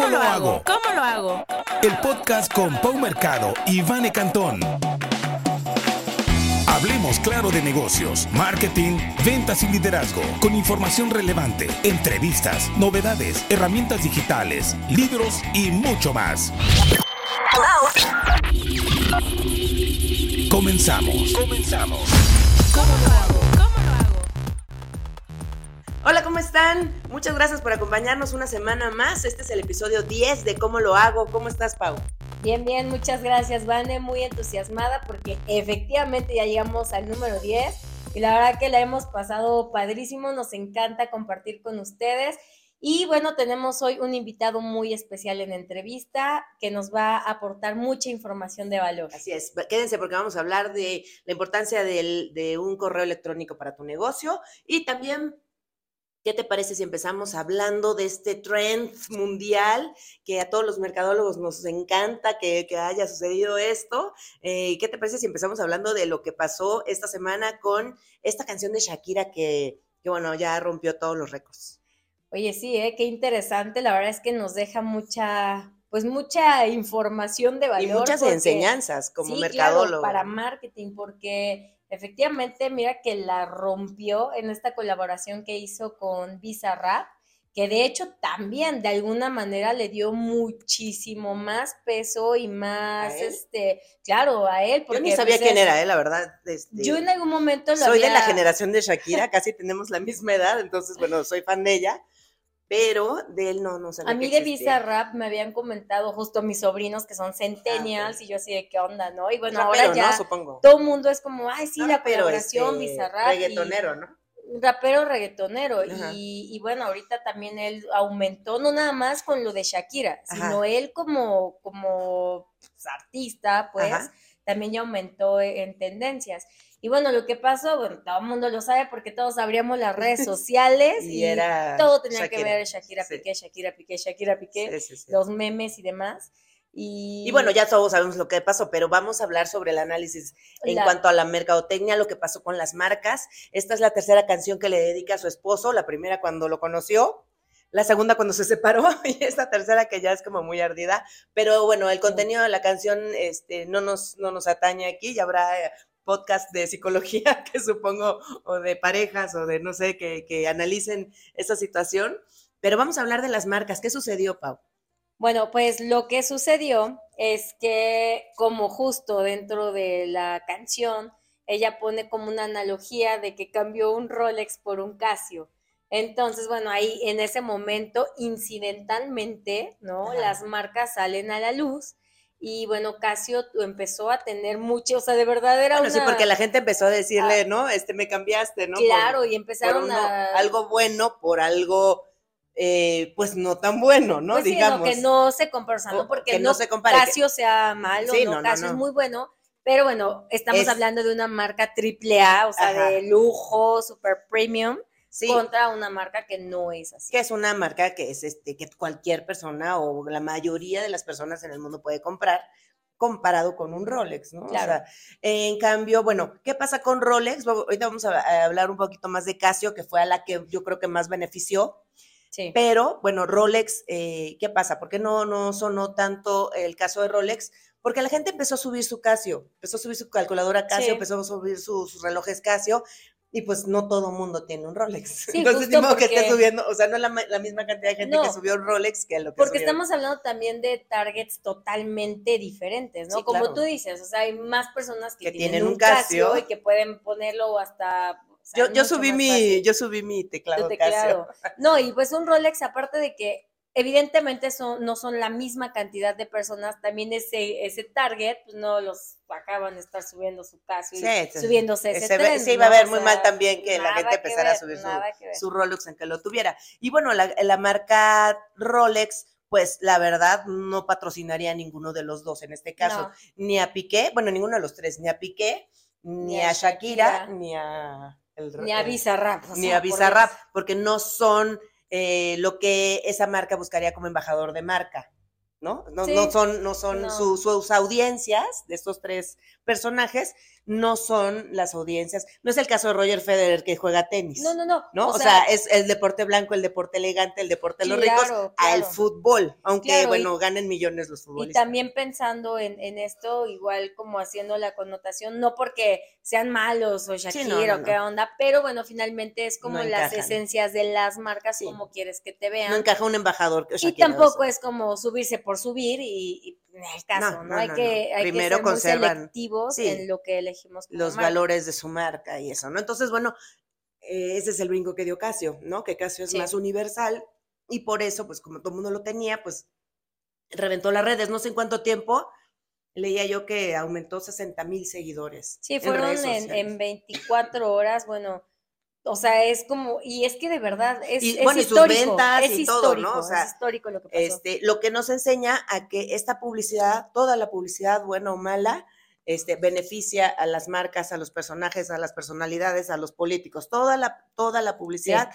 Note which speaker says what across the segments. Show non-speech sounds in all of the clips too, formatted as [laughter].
Speaker 1: ¿Cómo, lo hago?
Speaker 2: ¿Cómo lo hago?
Speaker 1: El podcast con Pau Mercado y Vane Cantón. Hablemos claro de negocios, marketing, ventas y liderazgo, con información relevante, entrevistas, novedades, herramientas digitales, libros y mucho más. Comenzamos. Comenzamos.
Speaker 2: ¿Cómo lo hago?
Speaker 3: Están? Muchas gracias por acompañarnos una semana más. Este es el episodio 10 de ¿Cómo lo hago? ¿Cómo estás, Pau?
Speaker 4: Bien, bien, muchas gracias, Vane, muy entusiasmada porque efectivamente ya llegamos al número 10 y la verdad que la hemos pasado padrísimo, nos encanta compartir con ustedes y bueno, tenemos hoy un invitado muy especial en entrevista que nos va a aportar mucha información de valor.
Speaker 3: Así es, quédense porque vamos a hablar de la importancia del- de un correo electrónico para tu negocio y también ¿Qué te parece si empezamos hablando de este trend mundial que a todos los mercadólogos nos encanta que, que haya sucedido esto? Eh, ¿Qué te parece si empezamos hablando de lo que pasó esta semana con esta canción de Shakira que, que bueno, ya rompió todos los récords?
Speaker 4: Oye, sí, ¿eh? qué interesante, la verdad es que nos deja mucha, pues mucha información de valor.
Speaker 3: Y muchas
Speaker 4: porque-
Speaker 3: enseñanzas como
Speaker 4: sí,
Speaker 3: mercadólogo.
Speaker 4: Claro, para marketing, porque efectivamente, mira que la rompió en esta colaboración que hizo con Bizarrap, que de hecho también de alguna manera le dio muchísimo más peso y más, este, claro, a él.
Speaker 3: Yo
Speaker 4: Porque,
Speaker 3: ni sabía
Speaker 4: pues,
Speaker 3: quién era, eh, la verdad. este,
Speaker 4: Yo en algún momento lo
Speaker 3: soy de la generación de Shakira, casi tenemos la misma edad, entonces, bueno, soy fan de ella, pero de él no, no sabía
Speaker 4: A mí de. Bizarrap me habían comentado justo mis sobrinos que son centennials
Speaker 3: Ah,
Speaker 4: y yo así de qué onda, ¿no? Y bueno,
Speaker 3: Rapero,
Speaker 4: ahora ya
Speaker 3: ¿no? Supongo.
Speaker 4: todo el mundo es como, ay, sí,
Speaker 3: No
Speaker 4: la colaboración
Speaker 3: este,
Speaker 4: Bizarrap. y-
Speaker 3: Reggaetonero, ¿no?
Speaker 4: rapero reggaetonero y, y bueno, ahorita también él aumentó, no nada más con lo de Shakira,
Speaker 3: Ajá.
Speaker 4: sino él como, como pues, artista, pues
Speaker 3: Ajá.
Speaker 4: también ya aumentó en tendencias. Y bueno, lo que pasó, bueno, todo el mundo lo sabe porque todos abríamos las redes [laughs] sociales
Speaker 3: Y
Speaker 4: y,
Speaker 3: era
Speaker 4: todo tenía que ver Shakira
Speaker 3: Sí.
Speaker 4: Piqué, Shakira Piqué, Shakira Piqué,
Speaker 3: Sí, sí, sí.
Speaker 4: los memes y demás. Y,
Speaker 3: Y bueno, ya todos sabemos lo que pasó, pero vamos a hablar sobre el análisis en
Speaker 4: La-
Speaker 3: cuanto a la mercadotecnia, lo que pasó con las marcas. Esta es la tercera canción que le dedica a su esposo, la primera cuando lo conoció, la segunda cuando se separó [laughs] y esta tercera que ya es como muy ardida. Pero bueno, el contenido de la canción este, no, nos, no nos atañe aquí, ya habrá eh, podcast de psicología [laughs] que supongo, o de parejas, o de no sé, que, que analicen esa situación. Pero vamos a hablar de las marcas. ¿Qué sucedió, Pau?
Speaker 4: Bueno, pues lo que sucedió es que como justo dentro de la canción, ella pone como una analogía de que cambió un Rolex por un Casio. Entonces, bueno, ahí en ese momento, incidentalmente, ¿no?
Speaker 3: Ajá.
Speaker 4: Las marcas salen a la luz y bueno, Casio empezó a tener mucho, o sea, de verdad era
Speaker 3: Bueno, sí, porque la gente empezó a decirle, ¿no? Este, me cambiaste, ¿no? Por-
Speaker 4: Claro, y empezaron
Speaker 3: uno-
Speaker 4: a...
Speaker 3: algo bueno por algo, eh, pues no tan bueno, ¿no?
Speaker 4: Pues sí,
Speaker 3: Digamos.
Speaker 4: no, que no se compara, o sea,
Speaker 3: O-
Speaker 4: no porque
Speaker 3: que no
Speaker 4: no,
Speaker 3: se compare, que-
Speaker 4: Casio sea malo,
Speaker 3: Sí,
Speaker 4: no, Casio es muy bueno, pero bueno, estamos
Speaker 3: Es-
Speaker 4: hablando de una marca triple A, o sea,
Speaker 3: Ajá.
Speaker 4: de lujo, super premium,
Speaker 3: Sí,
Speaker 4: contra una marca que no es así.
Speaker 3: que es una marca que es este, que cualquier persona o la mayoría de las personas en el mundo puede comprar comparado con un Rolex, ¿no?
Speaker 4: Claro.
Speaker 3: O sea, en cambio, bueno, ¿qué pasa con Rolex? Ahorita vamos a, a hablar un poquito más de Casio, que fue a la que yo creo que más benefició,
Speaker 4: Sí.
Speaker 3: Pero, bueno, Rolex, eh, ¿qué pasa? ¿Por qué no, no sonó tanto el caso de Rolex? Porque la gente empezó a subir su Casio, empezó a subir su calculadora Casio,
Speaker 4: Sí.
Speaker 3: empezó a subir su- sus relojes Casio, y pues no todo mundo tiene un Rolex.
Speaker 4: Sí,
Speaker 3: Entonces, ni que esté subiendo, o sea, no es la, la misma cantidad de gente que subió un Rolex que lo que
Speaker 4: Porque
Speaker 3: subieron.
Speaker 4: estamos hablando también de targets totalmente diferentes, ¿no?
Speaker 3: Sí,
Speaker 4: Como
Speaker 3: claro.
Speaker 4: tú dices, o sea, hay más personas que,
Speaker 3: Que
Speaker 4: tienen,
Speaker 3: tienen
Speaker 4: un
Speaker 3: Casio.
Speaker 4: Casio y que pueden ponerlo hasta... o sea,
Speaker 3: Yo, yo subí mi, yo subí mi teclado,
Speaker 4: teclado.
Speaker 3: Casio.
Speaker 4: No, y pues un Rolex, aparte de que evidentemente son, no son la misma cantidad de personas, también ese, ese target, pues no los acaban de estar subiendo su caso y
Speaker 3: Sí, sí.
Speaker 4: subiéndose ese
Speaker 3: Se ve-
Speaker 4: trend,
Speaker 3: se iba a ver
Speaker 4: O
Speaker 3: muy
Speaker 4: sea,
Speaker 3: mal también que la gente
Speaker 4: que
Speaker 3: empezara a subir su, su Rolex en que lo tuviera. Y bueno, la, la marca Rolex, pues la verdad no patrocinaría a ninguno de los dos en este caso,
Speaker 4: No.
Speaker 3: ni a Piqué, bueno, ninguno de los tres, ni a Piqué, ni, a Shakira, ni a el-
Speaker 4: Ni a Bizarrap. o
Speaker 3: ni
Speaker 4: sea,
Speaker 3: a
Speaker 4: por
Speaker 3: Bizarrap, porque no son eh, lo que esa marca buscaría como embajador de marca, ¿no? No,
Speaker 4: Sí,
Speaker 3: no son, no son
Speaker 4: no.
Speaker 3: su- sus audiencias de estos tres personajes, no son las audiencias. No es el caso de Roger Federer que juega tenis.
Speaker 4: No, no, no.
Speaker 3: ¿no? O, sea, es el deporte blanco, el deporte elegante, el deporte de los ricos,
Speaker 4: Claro,
Speaker 3: al fútbol, aunque
Speaker 4: Claro, y-
Speaker 3: bueno, ganen millones los
Speaker 4: Y
Speaker 3: futbolistas.
Speaker 4: también pensando en, en esto, igual como haciendo la connotación, no porque sean malos o Shakira
Speaker 3: no, no,
Speaker 4: o qué onda, pero bueno, finalmente es como las esencias de las marcas,
Speaker 3: Sí.
Speaker 4: como quieres que te vean.
Speaker 3: no encaja un embajador que
Speaker 4: y tampoco es como subirse por subir y, y en el caso,
Speaker 3: No,
Speaker 4: hay que, hay
Speaker 3: Primero
Speaker 4: que ser muy selectivos
Speaker 3: sí,
Speaker 4: en lo que elegimos
Speaker 3: los
Speaker 4: marca.
Speaker 3: valores de su marca y eso, ¿no? Entonces, bueno, eh, ese es el brinco que dio Casio, ¿no? Que Casio es
Speaker 4: Sí.
Speaker 3: más universal y por eso, pues como todo el mundo lo tenía, pues reventó las redes. No sé en cuánto tiempo, leía yo que aumentó 60 mil seguidores.
Speaker 4: Sí,
Speaker 3: en
Speaker 4: fueron en,
Speaker 3: sociales.
Speaker 4: en 24 horas, bueno, o sea, es como, y es que de verdad es,
Speaker 3: Y,
Speaker 4: es
Speaker 3: bueno, y sus
Speaker 4: histórico,
Speaker 3: ventas
Speaker 4: es
Speaker 3: y todo, ¿no?
Speaker 4: histórico,
Speaker 3: O sea,
Speaker 4: es histórico lo que pasó.
Speaker 3: Este, lo que nos enseña a que esta publicidad, toda la publicidad, buena o mala, este, beneficia a las marcas, a los personajes, a las personalidades, a los políticos. Toda la, toda la publicidad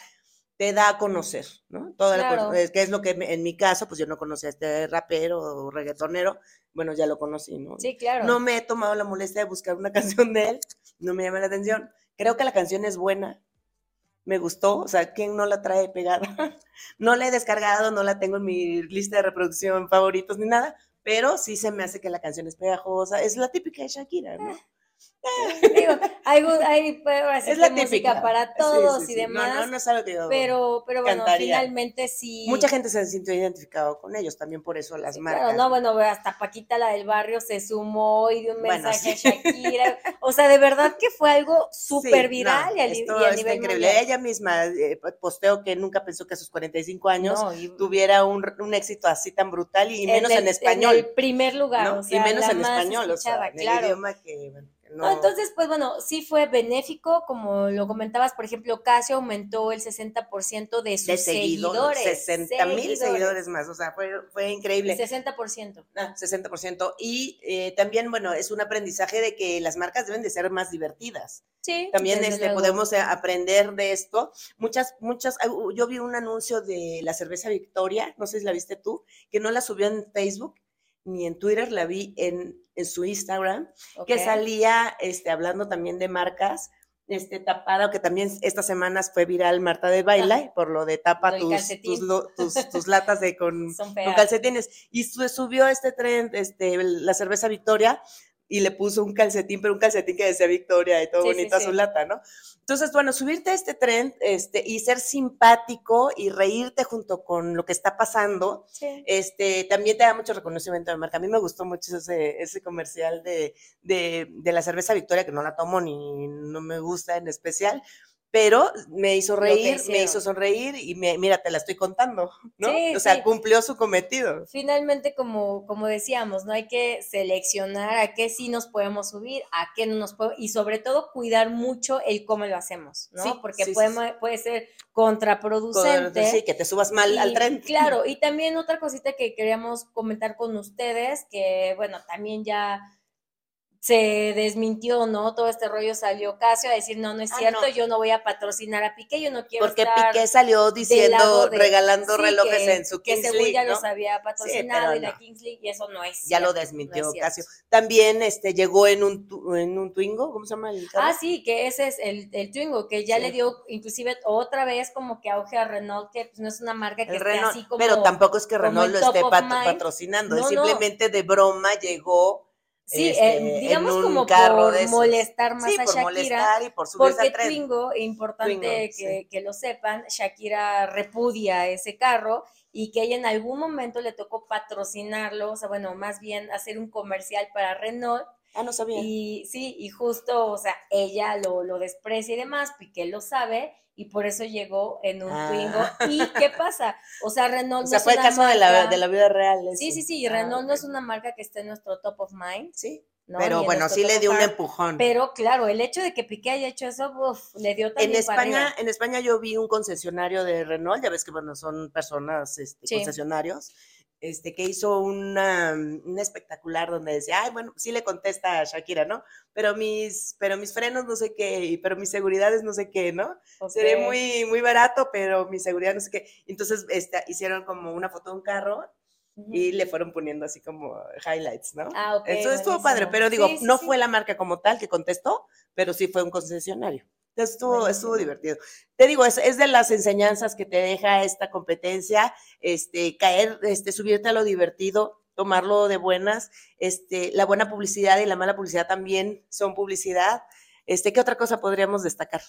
Speaker 3: te da a conocer, ¿no? Toda la
Speaker 4: Claro.
Speaker 3: eh, que es lo que en mi caso, pues yo no conocía a este rapero o reggaetonero, bueno, ya lo conocí, ¿no?
Speaker 4: sí, claro.
Speaker 3: No me he tomado la molestia de buscar una [laughs] canción de él, no me llama la atención. Creo que la canción es buena, me gustó, o sea, ¿quién no la trae pegada? [laughs] No la he descargado, no la tengo en mi lista de reproducción favoritos ni nada, pero sí se me hace que la canción es pegajosa, es la típica de Shakira, ¿no? [laughs]
Speaker 4: Digo, hay, hay pues, ahora sí
Speaker 3: es la
Speaker 4: música
Speaker 3: típica.
Speaker 4: para
Speaker 3: Sí,
Speaker 4: todos
Speaker 3: sí,
Speaker 4: y
Speaker 3: sí.
Speaker 4: demás,
Speaker 3: No, no, no es algo que yo-
Speaker 4: pero, pero bueno,
Speaker 3: cantaría.
Speaker 4: finalmente sí.
Speaker 3: Mucha gente se sintió identificado con ellos, también por eso las
Speaker 4: Sí,
Speaker 3: marcas.
Speaker 4: Claro, no, bueno, hasta Paquita, la del barrio, se sumó y dio un
Speaker 3: Bueno,
Speaker 4: mensaje
Speaker 3: sí.
Speaker 4: a Shakira. O sea, de verdad que fue algo
Speaker 3: Sí,
Speaker 4: súper
Speaker 3: no,
Speaker 4: viral y, a,
Speaker 3: esto
Speaker 4: y a nivel
Speaker 3: increíble.
Speaker 4: mundial.
Speaker 3: Ella misma eh, posteó que nunca pensó que a sus 45 años
Speaker 4: No, y-
Speaker 3: tuviera un, un éxito así tan brutal y menos en,
Speaker 4: el-
Speaker 3: español.
Speaker 4: el primer lugar,
Speaker 3: ¿no?
Speaker 4: o sea,
Speaker 3: y menos
Speaker 4: la
Speaker 3: en
Speaker 4: más
Speaker 3: español, o sea, en el
Speaker 4: claro.
Speaker 3: idioma que, bueno, no.
Speaker 4: Entonces, pues bueno, sí fue benéfico, como lo comentabas, por ejemplo, Casio aumentó el 60% de sus
Speaker 3: de seguidores,
Speaker 4: seguidores.
Speaker 3: 60 mil seguidores más, o sea, fue, fue increíble.
Speaker 4: 60%.
Speaker 3: Ah, 60%. Y eh, también, bueno, es un aprendizaje de que las marcas deben de ser más divertidas.
Speaker 4: Sí.
Speaker 3: También este, podemos eh, aprender de esto. Muchas, muchas, ah, yo vi un anuncio de la cerveza Victoria, no sé si la viste tú, que no la subió en Facebook ni en Twitter, la vi en, en su Instagram, que salía este, hablando también de marcas, este, tapada, que también estas semanas fue viral Marta de Baila, por lo de tapa tus, tus, lo- tus, tus latas de con, [laughs] con calcetines. Y su- subió este tren, este, la cerveza Victoria, y le puso un calcetín, pero un calcetín que decía Victoria y todo
Speaker 4: Sí, sí,
Speaker 3: bonito a su
Speaker 4: sí.
Speaker 3: lata, ¿no? Entonces, bueno, subirte a este tren este, y ser simpático y reírte junto con lo que está pasando,
Speaker 4: Sí.
Speaker 3: este, también te da mucho reconocimiento de marca. A mí me gustó mucho ese, ese comercial de, de, de la cerveza Victoria, que no la tomo ni no me gusta en especial, pero me hizo reír, me hizo sonreír y me, mira, te la estoy contando, [laughs] ¿no?
Speaker 4: Sí,
Speaker 3: o sea,
Speaker 4: sí.
Speaker 3: cumplió su cometido.
Speaker 4: Finalmente, como, como decíamos, no hay que seleccionar a qué sí nos podemos subir, a qué no nos podemos, y sobre todo cuidar mucho el cómo lo hacemos, ¿no?
Speaker 3: Sí,
Speaker 4: Porque puede, puede ser contraproducente.
Speaker 3: Sí, que te subas mal al tren.
Speaker 4: Claro, [laughs] y también otra cosita que queríamos comentar con ustedes, que bueno, también ya se desmintió, ¿no? Todo este rollo salió Casio a decir, no, no es
Speaker 3: Ah,
Speaker 4: cierto,
Speaker 3: no.
Speaker 4: yo no voy a patrocinar a Piqué, yo no quiero
Speaker 3: Porque
Speaker 4: estar
Speaker 3: Piqué salió diciendo,
Speaker 4: de-
Speaker 3: regalando
Speaker 4: sí,
Speaker 3: relojes
Speaker 4: que-
Speaker 3: en su
Speaker 4: que
Speaker 3: Kings
Speaker 4: según
Speaker 3: League,
Speaker 4: ya
Speaker 3: ¿no?
Speaker 4: los había patrocinado y la
Speaker 3: no.
Speaker 4: Kings League, y eso no es
Speaker 3: Ya lo desmintió
Speaker 4: es.
Speaker 3: Casio. También este, llegó en un, tu- en un Twingo, ¿cómo se llama el carro?
Speaker 4: Ah, sí, que ese es el, el Twingo, que ya
Speaker 3: Sí.
Speaker 4: le dio inclusive otra vez como que auge a Renault, que pues, no es una marca que
Speaker 3: El
Speaker 4: esté
Speaker 3: Renault,
Speaker 4: así como...
Speaker 3: pero tampoco es que Renault lo esté pat- patrocinando, es simplemente de broma llegó
Speaker 4: Sí,
Speaker 3: este,
Speaker 4: eh,
Speaker 3: en
Speaker 4: digamos como por molestar más
Speaker 3: sí,
Speaker 4: a
Speaker 3: por
Speaker 4: Shakira.
Speaker 3: molestar y por
Speaker 4: Porque
Speaker 3: tren.
Speaker 4: Twingo, importante
Speaker 3: Twingo,
Speaker 4: que,
Speaker 3: sí.
Speaker 4: que lo sepan, Shakira repudia ese carro y que ella en algún momento le tocó patrocinarlo, o sea, bueno, más bien hacer un comercial para Renault
Speaker 3: Ah, no sabía.
Speaker 4: y sí, y justo, o sea, ella lo, lo desprecia y demás, Piqué lo sabe y por eso llegó en un
Speaker 3: Ah.
Speaker 4: Twingo. ¿Y qué pasa? O sea, Renault [laughs]
Speaker 3: o sea,
Speaker 4: no
Speaker 3: fue
Speaker 4: es
Speaker 3: el caso de la, de la vida real.
Speaker 4: Sí,
Speaker 3: ese.
Speaker 4: sí, sí, y
Speaker 3: Ah,
Speaker 4: Renault no es una marca que esté en nuestro top of mind.
Speaker 3: Sí,
Speaker 4: ¿no?
Speaker 3: pero
Speaker 4: en
Speaker 3: bueno, sí le dio un empujón.
Speaker 4: Pero claro, el hecho de que Piqué haya hecho eso, uf, le dio
Speaker 3: En
Speaker 4: también para
Speaker 3: España, en España yo vi un concesionario de Renault, ya ves que bueno, son personas este,
Speaker 4: Sí.
Speaker 3: concesionarios, este, que hizo una, un espectacular donde decía, ay, bueno, sí le contesta a Shakira, ¿no? Pero mis, pero mis frenos no sé qué, pero mis seguridades no sé qué, ¿no? Sería
Speaker 4: Ok.
Speaker 3: muy, muy barato, pero mi seguridad no sé qué. Entonces este, hicieron como una foto de un carro y le fueron poniendo así como highlights, ¿no?
Speaker 4: Ah, ok.
Speaker 3: Eso estuvo
Speaker 4: buenísimo.
Speaker 3: padre, pero digo,
Speaker 4: Sí, sí,
Speaker 3: no
Speaker 4: sí.
Speaker 3: fue la marca como tal que contestó, pero sí fue un concesionario. Estuvo, estuvo divertido. Te digo, es, es de las enseñanzas que te deja esta competencia, este, caer, este, subirte a lo divertido, tomarlo de buenas, este, la buena publicidad y la mala publicidad también son publicidad. Este, ¿qué otra cosa podríamos destacar?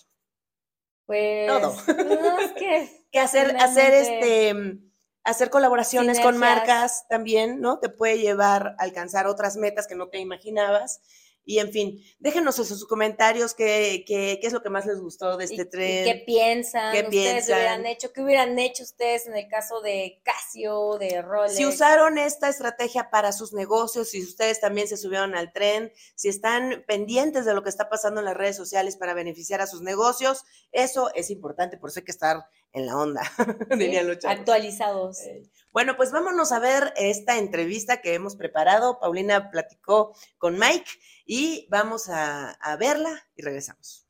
Speaker 4: Pues.
Speaker 3: Todo. [laughs]
Speaker 4: No, es que.
Speaker 3: que hacer, hacer este, hacer colaboraciones con marcas también, ¿no? Te puede llevar a alcanzar otras metas que no te imaginabas. Y en fin, déjenos en sus comentarios qué, qué, qué es lo que más les gustó de este
Speaker 4: y
Speaker 3: tren.
Speaker 4: ¿Qué piensan?
Speaker 3: ¿Qué
Speaker 4: ¿Ustedes hubieran hecho? ¿Qué hubieran hecho ustedes en el caso de Casio, de Rolex?
Speaker 3: Si usaron esta estrategia para sus negocios, si ustedes también se subieron al tren, si están pendientes de lo que está pasando en las redes sociales para beneficiar a sus negocios, eso es importante, por eso hay que estar en la onda, [laughs]
Speaker 4: ¿sí?
Speaker 3: dirían los chavos.
Speaker 4: Actualizados.
Speaker 3: Eh, Bueno, pues vámonos a ver esta entrevista que hemos preparado. Paulina platicó con Mike y vamos a, a verla y regresamos.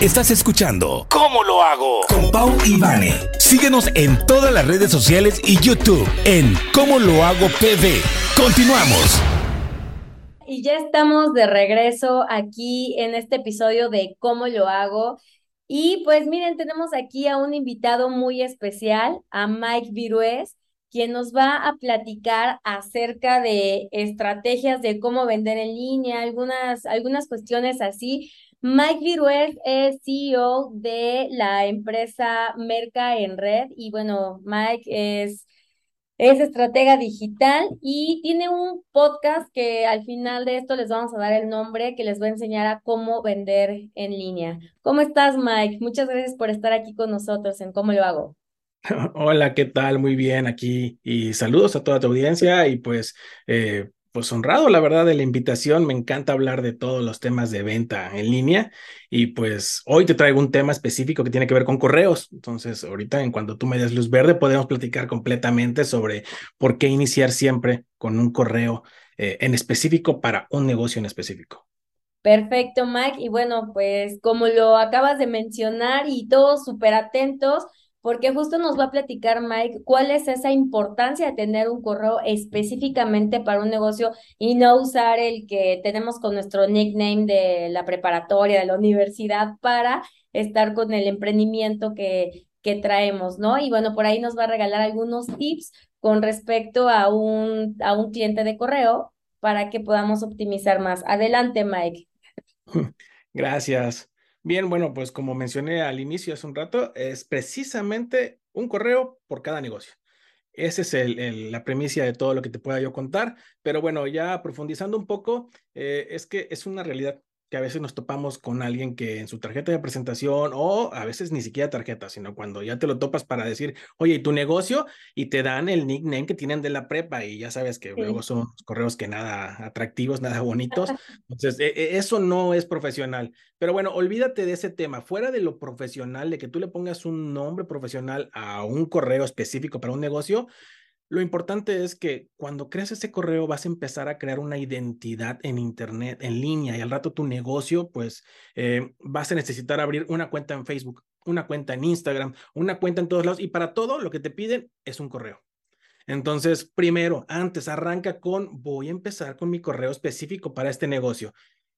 Speaker 1: Estás escuchando ¿Cómo lo hago? Con Pau y Vane. Síguenos en todas las redes sociales y YouTube en ¿Cómo lo hago PV? Continuamos.
Speaker 4: Y ya estamos de regreso aquí en este episodio de Cómo lo hago. Y pues miren, tenemos aquí a un invitado muy especial, a Mike Virués, quien nos va a platicar acerca de estrategias de cómo vender en línea, algunas, algunas cuestiones así. Mike Virués es CEO de la empresa Merca en Red y bueno, Mike es es estratega digital y tiene un podcast que al final de esto les vamos a dar el nombre que les va a enseñar a cómo vender en línea. ¿Cómo estás, Mike? Muchas gracias por estar aquí con nosotros en Cómo lo hago. [laughs]
Speaker 5: Hola, ¿qué tal? Muy bien aquí y saludos a toda tu audiencia y pues, eh, pues honrado la verdad de la invitación. Me encanta hablar de todos los temas de venta en línea y pues hoy te traigo un tema específico que tiene que ver con correos. Entonces, ahorita en cuanto tú me des luz verde, podemos platicar completamente sobre por qué iniciar siempre con un correo eh, en específico para un negocio en específico.
Speaker 4: Perfecto, Mike. Y bueno, pues como lo acabas de mencionar y todos súper atentos, porque justo nos va a platicar Mike cuál es esa importancia de tener un correo específicamente para un negocio y no usar el que tenemos con nuestro nickname de la preparatoria, de la universidad, para estar con el emprendimiento que, que traemos, ¿no? Y bueno, por ahí nos va a regalar algunos tips con respecto a un, a un cliente de correo para que podamos optimizar más. Adelante, Mike. [laughs]
Speaker 5: Gracias. Bien, bueno, pues como mencioné al inicio hace un rato, es precisamente un correo por cada negocio. Esa es la premisa de todo lo que te pueda yo contar, pero bueno, ya profundizando un poco, eh, es que es una realidad que a veces nos topamos con alguien que en su tarjeta de presentación o a veces ni siquiera tarjeta, sino cuando ya te lo topas para decir, oye, ¿y tu negocio? Y te dan el nickname que tienen de la prepa y ya sabes que
Speaker 4: Sí.
Speaker 5: luego son correos que nada atractivos, nada bonitos. [laughs] Entonces, e- e- eso no es profesional. Pero bueno, olvídate de ese tema. Fuera de lo profesional, de que tú le pongas un nombre profesional a un correo específico para un negocio, lo importante es que cuando creas ese correo vas a empezar a crear una identidad en Internet, en línea, y al rato tu negocio, pues eh, vas a necesitar abrir una cuenta en Facebook, una cuenta en Instagram, una cuenta en todos lados, y para todo lo que te piden es un correo. Entonces, primero, antes arranca con, voy a empezar con mi correo específico para este negocio.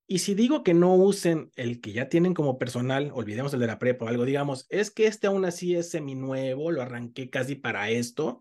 Speaker 5: Y si digo que no usen el que ya tienen como personal, olvidemos el de la prepa o algo, digamos, es que este aún así es seminuevo, lo arranqué casi para esto,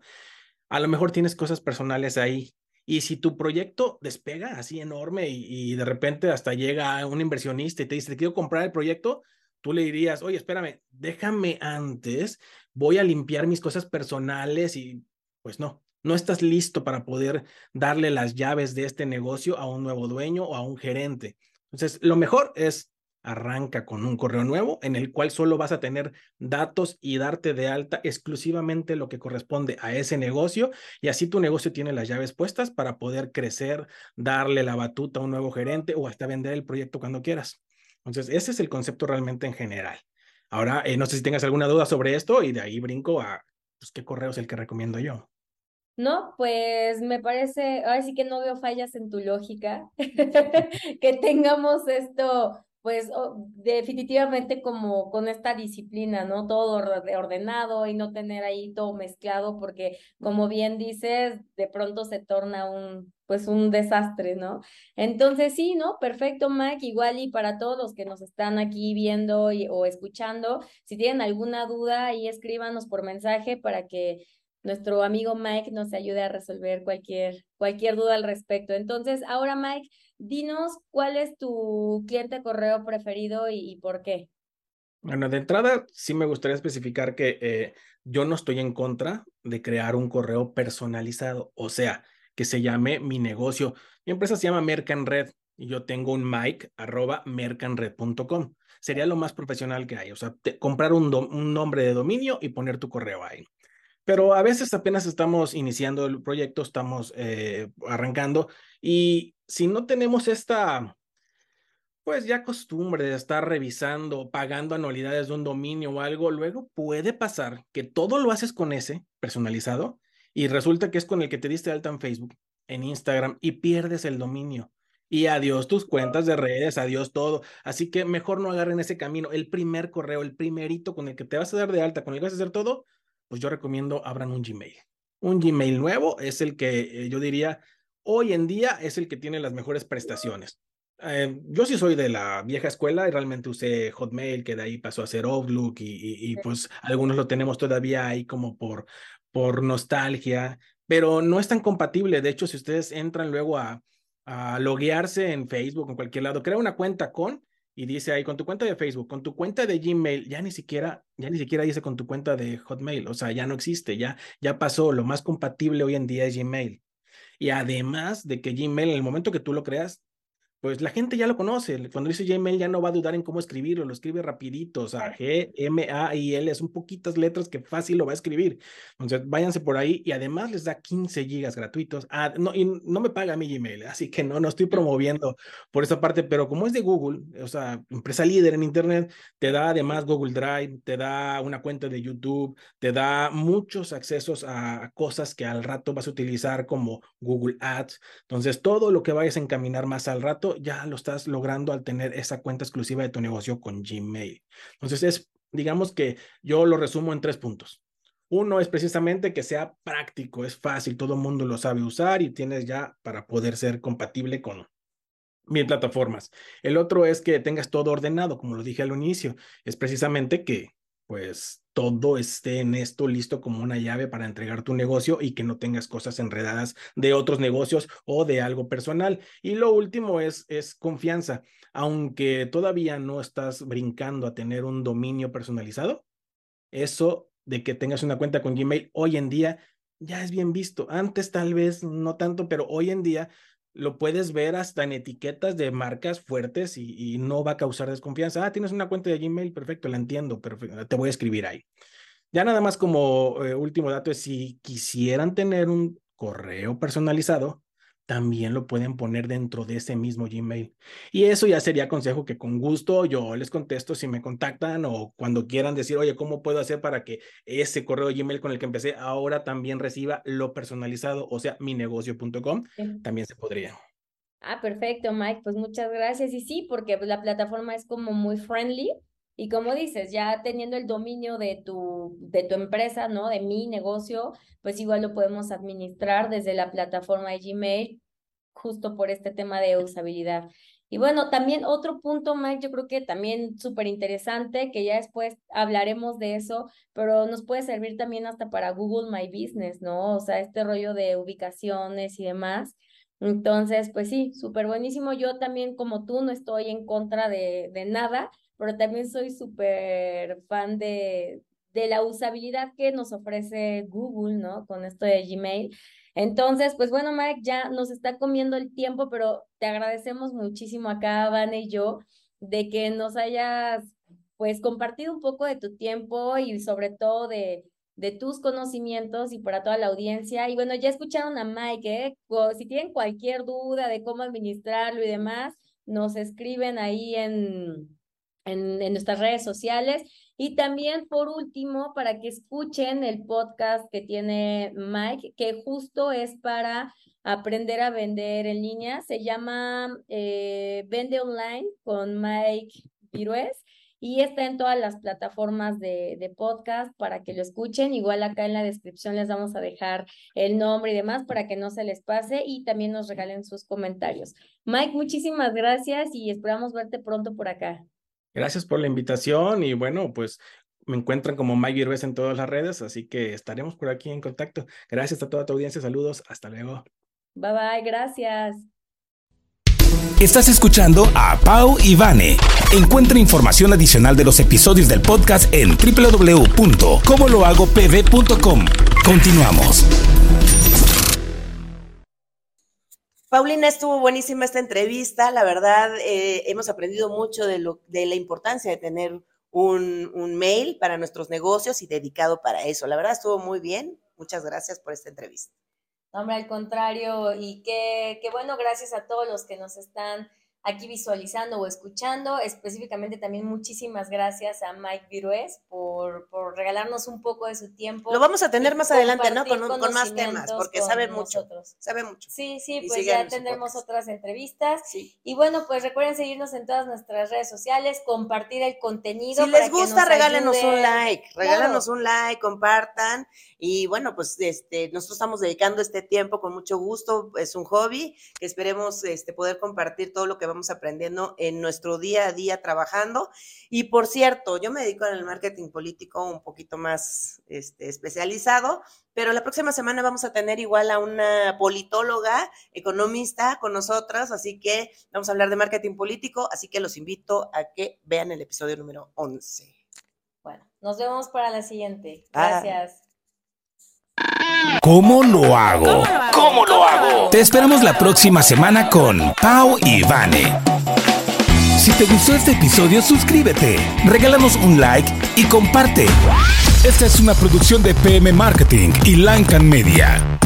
Speaker 5: a lo mejor tienes cosas personales ahí. Y si tu proyecto despega así enorme y, de repente hasta llega un inversionista y te dice, te quiero comprar el proyecto, tú le dirías, oye, espérame, déjame antes, voy a limpiar mis cosas personales y pues no, no estás listo para poder darle las llaves de este negocio a un nuevo dueño o a un gerente. Entonces, lo mejor es arranca con un correo nuevo en el cual solo vas a tener datos y darte de alta exclusivamente lo que corresponde a ese negocio y así tu negocio tiene las llaves puestas para poder crecer, darle la batuta a un nuevo gerente o hasta vender el proyecto cuando quieras. Entonces, ese es el concepto realmente en general. Ahora, eh, no sé si tengas alguna duda sobre esto y de ahí brinco a pues, qué correo es el que recomiendo yo.
Speaker 4: No, pues me parece, ahora sí que no veo fallas en tu lógica, [laughs] [laughs] que tengamos esto pues definitivamente como con esta disciplina, ¿no? Todo ordenado y no tener ahí todo mezclado porque como bien dices, de pronto se torna un pues un desastre, ¿no? Entonces sí, ¿no? Perfecto, Mike, igual y para todos los que nos están aquí viendo o escuchando, si tienen alguna duda, ahí escríbanos por mensaje para que nuestro amigo Mike nos ayude a resolver cualquier, cualquier duda al respecto. Entonces, ahora Mike, dinos cuál es tu cliente correo preferido y, por qué.
Speaker 5: Bueno, de entrada sí me gustaría especificar que eh, yo no estoy en contra de crear un correo personalizado, o sea, que se llame mi negocio. Mi empresa se llama Mercanred y yo tengo un mic arroba mercanred.com. Sería lo más profesional que hay, o sea, comprar un, un nombre de dominio y poner tu correo ahí. Pero a veces apenas estamos iniciando el proyecto, estamos eh, arrancando y si no tenemos esta, pues ya costumbre de estar revisando, pagando anualidades de un dominio o algo, luego puede pasar que todo lo haces con ese personalizado y resulta que es con el que te diste alta en Facebook, en Instagram y pierdes el dominio. Y adiós tus cuentas de redes, adiós todo. Así que mejor no agarren ese camino. El primer correo, el primerito con el que te vas a dar de alta, con el que vas a hacer todo, pues yo recomiendo abran un Gmail. Un Gmail nuevo es el que eh, yo diría hoy en día es el que tiene las mejores prestaciones. Eh, yo sí soy de la vieja escuela y realmente usé Hotmail, que de ahí pasó a ser Outlook y, pues algunos lo tenemos todavía ahí como por, por nostalgia, pero no es tan compatible. De hecho, si ustedes entran luego a, a loguearse en Facebook, en cualquier lado, crea una cuenta con y dice ahí con tu cuenta de Facebook, con tu cuenta de Gmail, ya ni siquiera, ya ni siquiera dice con tu cuenta de Hotmail, o sea, ya no existe, ya, ya pasó, lo más compatible hoy en día es Gmail. Y además de que Gmail, en el momento que tú lo creas, pues la gente ya lo conoce. Cuando dice Gmail ya no va a dudar en cómo escribirlo, lo escribe rapidito, o sea, G, M, A y L, son poquitas letras que fácil lo va a escribir. Entonces, váyanse por ahí y además les da 15 gigas gratuitos. Ah, no, y no me paga mi Gmail, así que no, no estoy promoviendo por esa parte, pero como es de Google, o sea, empresa líder en Internet, te da además Google Drive, te da una cuenta de YouTube, te da muchos accesos a cosas que al rato vas a utilizar como Google Ads. Entonces, todo lo que vayas a encaminar más al rato, ya lo estás logrando al tener esa cuenta exclusiva de tu negocio con Gmail. Entonces es, digamos que yo lo resumo en tres puntos. Uno es precisamente que sea práctico, es fácil, todo el mundo lo sabe usar y tienes ya para poder ser compatible con mil plataformas. El otro es que tengas todo ordenado, como lo dije al inicio, es precisamente que pues todo esté en esto listo como una llave para entregar tu negocio y que no tengas cosas enredadas de otros negocios o de algo personal. Y lo último es, es confianza. Aunque todavía no estás brincando a tener un dominio personalizado, eso de que tengas una cuenta con Gmail hoy en día ya es bien visto. Antes tal vez no tanto, pero hoy en día lo puedes ver hasta en etiquetas de marcas fuertes y, no va a causar desconfianza. Ah, tienes una cuenta de Gmail, perfecto, la entiendo, pero te voy a escribir ahí. Ya nada más como eh, último dato es si quisieran tener un correo personalizado, también lo pueden poner dentro de ese mismo Gmail. Y eso ya sería consejo que con gusto yo les contesto si me contactan o cuando quieran decir, oye, ¿cómo puedo hacer para que ese correo Gmail con el que empecé ahora también reciba lo personalizado, o sea, minegocio.com? También se podría.
Speaker 4: Ah, perfecto, Mike. Pues muchas gracias. Y sí, porque la plataforma es como muy friendly. Y como dices, ya teniendo el dominio de tu, de tu empresa, ¿no? De mi negocio, pues igual lo podemos administrar desde la plataforma de Gmail, justo por este tema de usabilidad. Y bueno, también otro punto, Mike, yo creo que también súper interesante, que ya después hablaremos de eso, pero nos puede servir también hasta para Google My Business, ¿no? O sea, este rollo de ubicaciones y demás. Entonces, pues sí, súper buenísimo. Yo también, como tú, no estoy en contra de, de nada, pero también soy súper fan de, de la usabilidad que nos ofrece Google, ¿no? Con esto de Gmail. Entonces, pues bueno, Mike, ya nos está comiendo el tiempo, pero te agradecemos muchísimo acá, Van y yo, de que nos hayas, pues, compartido un poco de tu tiempo y sobre todo de, de tus conocimientos y para toda la audiencia. Y bueno, ya escucharon a Mike, ¿eh? si tienen cualquier duda de cómo administrarlo y demás, nos escriben ahí en, en, en nuestras redes sociales Y también, por último, para que escuchen el podcast que tiene Mike, que justo es para aprender a vender en línea. Se llama eh, Vende Online con Mike Virués y está en todas las plataformas de, de, podcast para que lo escuchen. Igual acá en la descripción les vamos a dejar el nombre y demás para que no se les pase y también nos regalen sus comentarios. Mike, muchísimas gracias y esperamos verte pronto por acá.
Speaker 5: Gracias por la invitación y bueno, pues me encuentran como Mike Virués en todas las redes, así que estaremos por aquí en contacto. Gracias a toda tu audiencia, saludos, hasta luego.
Speaker 4: Bye bye, gracias.
Speaker 1: Estás escuchando a Pau y Vane. Encuentra información adicional de los episodios del podcast en www.comolohagopv.com. Continuamos.
Speaker 3: Paulina, estuvo buenísima esta entrevista. La verdad, eh, hemos aprendido mucho de, lo, de la importancia de tener un, mail para nuestros negocios y dedicado para eso. La verdad, estuvo muy bien. Muchas gracias por esta entrevista.
Speaker 4: Hombre, al contrario, y qué, qué bueno, gracias a todos los que nos están aquí visualizando o escuchando. Específicamente también muchísimas gracias a Mike Virués por, por regalarnos un poco de su tiempo.
Speaker 3: Lo vamos a tener más adelante, ¿no? Con, con más temas, porque sabe mucho.
Speaker 4: Nosotros.
Speaker 3: Sabe mucho.
Speaker 4: Sí, sí, pues ya tendremos otras entrevistas.
Speaker 3: Sí.
Speaker 4: Y bueno, pues recuerden seguirnos en todas nuestras redes sociales, compartir el contenido.
Speaker 3: Si les gusta, regálenos un like, regálenos claro. un like, compartan. Y bueno, pues este, nosotros estamos dedicando este tiempo con mucho gusto, es un hobby, que esperemos este, poder compartir todo lo que vamos aprendiendo en nuestro día a día trabajando. Y por cierto, yo me dedico al marketing político un poquito más este, especializado, pero la próxima semana vamos a tener igual a una politóloga, economista con nosotras, así que vamos a hablar de marketing político, así que los invito a que vean el episodio número 11.
Speaker 4: Bueno, nos vemos para la siguiente. Gracias.
Speaker 1: Ah. ¿Cómo lo hago? ¿Cómo lo hago? Te esperamos la próxima semana con Pau y Vane. Si te gustó este episodio, suscríbete, regálanos un like y comparte. Esta es una producción de PM Marketing y Lancan Media.